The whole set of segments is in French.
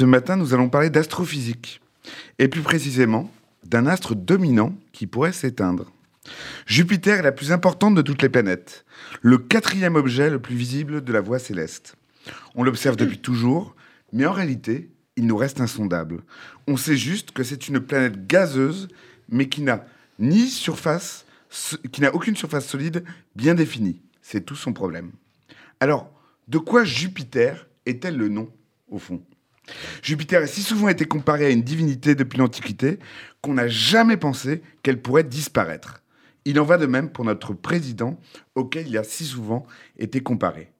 Ce matin, nous allons parler d'astrophysique, et plus précisément d'un astre dominant qui pourrait s'éteindre. Jupiter est la plus importante de toutes les planètes, le quatrième objet le plus visible de la voie céleste. On l'observe depuis toujours, mais en réalité, il nous reste insondable. On sait juste que c'est une planète gazeuse, mais qui n'a ni surface, qui n'a aucune surface solide bien définie. C'est tout son problème. Alors, de quoi Jupiter est-elle le nom, au fond? Jupiter a si souvent été comparée à une divinité depuis l'Antiquité qu'on n'a jamais pensé qu'elle pourrait disparaître. Il en va de même pour notre président, auquel il a si souvent été comparé.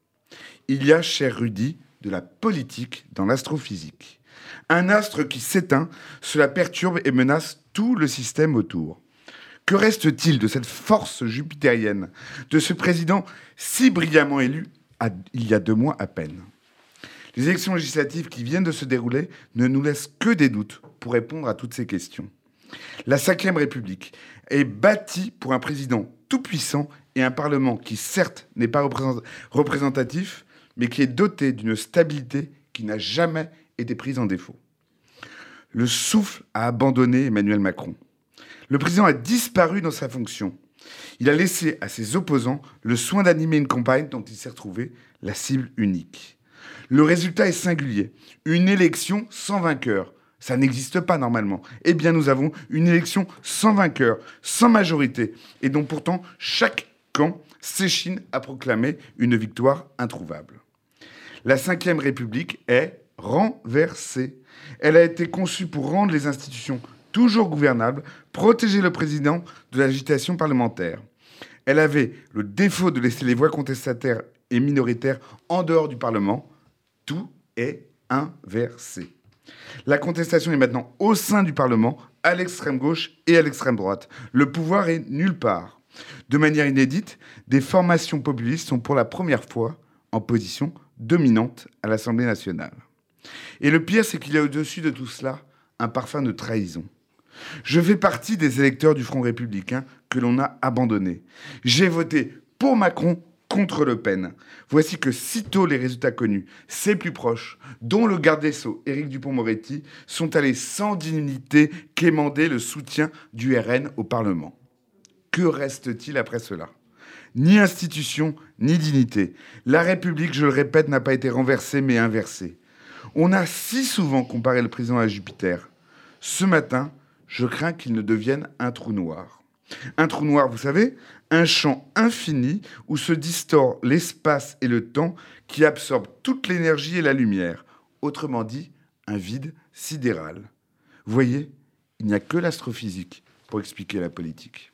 Il y a, cher Rudy, de la politique dans l'astrophysique. Un astre qui s'éteint, cela perturbe et menace tout le système autour. Que reste-t-il de cette force jupitérienne, de ce président si brillamment élu il y a deux mois à peine? Les élections législatives qui viennent de se dérouler ne nous laissent que des doutes pour répondre à toutes ces questions. La Ve République est bâtie pour un président tout-puissant et un Parlement qui, certes, n'est pas représentatif, mais qui est doté d'une stabilité qui n'a jamais été prise en défaut. Le souffle a abandonné Emmanuel Macron. Le président a disparu dans sa fonction. Il a laissé à ses opposants le soin d'animer une campagne dont il s'est retrouvé la cible unique. Le résultat est singulier. Une élection sans vainqueur. Ça n'existe pas normalement. Eh bien, nous avons une élection sans vainqueur, sans majorité, et dont pourtant chaque camp s'échine à proclamer une victoire introuvable. La Ve République est renversée. Elle a été conçue pour rendre les institutions toujours gouvernables, protéger le président de l'agitation parlementaire. Elle avait le défaut de laisser les voix contestataires et minoritaires en dehors du Parlement. Tout est inversé. La contestation est maintenant au sein du Parlement, à l'extrême gauche et à l'extrême droite. Le pouvoir est nulle part. De manière inédite, des formations populistes sont pour la première fois en position dominante à l'Assemblée nationale. Et le pire, c'est qu'il y a au-dessus de tout cela un parfum de trahison. Je fais partie des électeurs du Front républicain que l'on a abandonné. J'ai voté pour Macron contre Le Pen. Voici que sitôt les résultats connus, ses plus proches, dont le garde des Sceaux, Éric Dupont-Moretti, sont allés sans dignité quémander le soutien du RN au Parlement. Que reste-t-il après cela? Ni institution, ni dignité. La République, je le répète, n'a pas été renversée, mais inversée. On a si souvent comparé le président à Jupiter. Ce matin, je crains qu'il ne devienne un trou noir. Un trou noir, vous savez, un champ infini où se distord l'espace et le temps qui absorbe toute l'énergie et la lumière. Autrement dit, un vide sidéral. Voyez, il n'y a que l'astrophysique pour expliquer la politique.